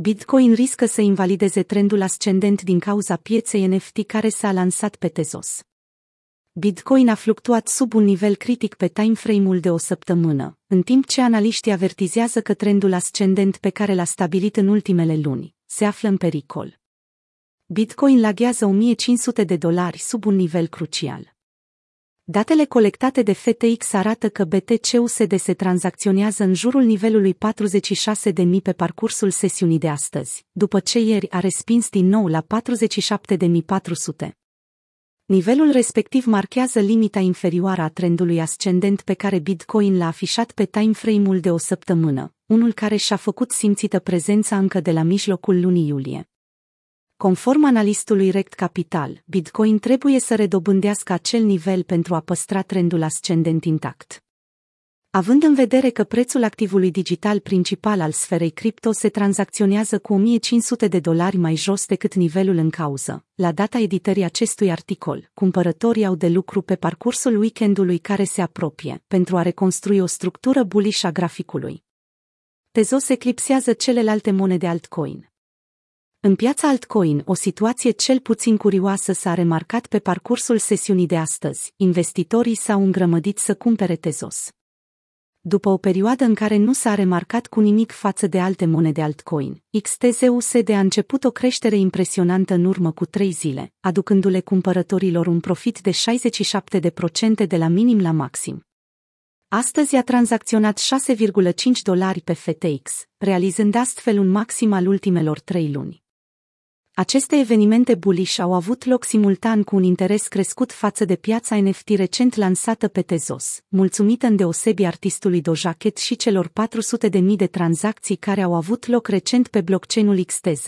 Bitcoin riscă să invalideze trendul ascendent din cauza pieței NFT care s-a lansat pe Tezos. Bitcoin a fluctuat sub un nivel critic pe timeframe-ul de o săptămână, în timp ce analiștii avertizează că trendul ascendent pe care l-a stabilit în ultimele luni se află în pericol. Bitcoin laghează 1500 de dolari sub un nivel crucial. Datele colectate de FTX arată că BTC-USD se tranzacționează în jurul nivelului 46.000 pe parcursul sesiunii de astăzi, după ce ieri a respins din nou la 47.400. Nivelul respectiv marchează limita inferioară a trendului ascendent pe care Bitcoin l-a afișat pe timeframe-ul de o săptămână, unul care și-a făcut simțită prezența încă de la mijlocul lunii iulie. Conform analistului Rect Capital, Bitcoin trebuie să redobândească acel nivel pentru a păstra trendul ascendent intact. Având în vedere că prețul activului digital principal al sferei cripto se tranzacționează cu 1500 de dolari mai jos decât nivelul în cauză, la data editării acestui articol, cumpărătorii au de lucru pe parcursul weekendului care se apropie, pentru a reconstrui o structură bullish a graficului. Tezos eclipsează celelalte monede altcoin. În piața altcoin, o situație cel puțin curioasă s-a remarcat pe parcursul sesiunii de astăzi. Investitorii s-au îngrămădit să cumpere Tezos. După o perioadă în care nu s-a remarcat cu nimic față de alte monede altcoin, XTZUSD a început o creștere impresionantă în urmă cu trei zile, aducându-le cumpărătorilor un profit de 67% de la minim la maxim. Astăzi a tranzacționat 6,5 dolari pe FTX, realizând astfel un maxim al ultimelor trei luni. Aceste evenimente bullish au avut loc simultan cu un interes crescut față de piața NFT recent lansată pe Tezos, mulțumită îndeosebi artistului Doja Cat și celor 400.000 de tranzacții care au avut loc recent pe blockchain-ul XTZ.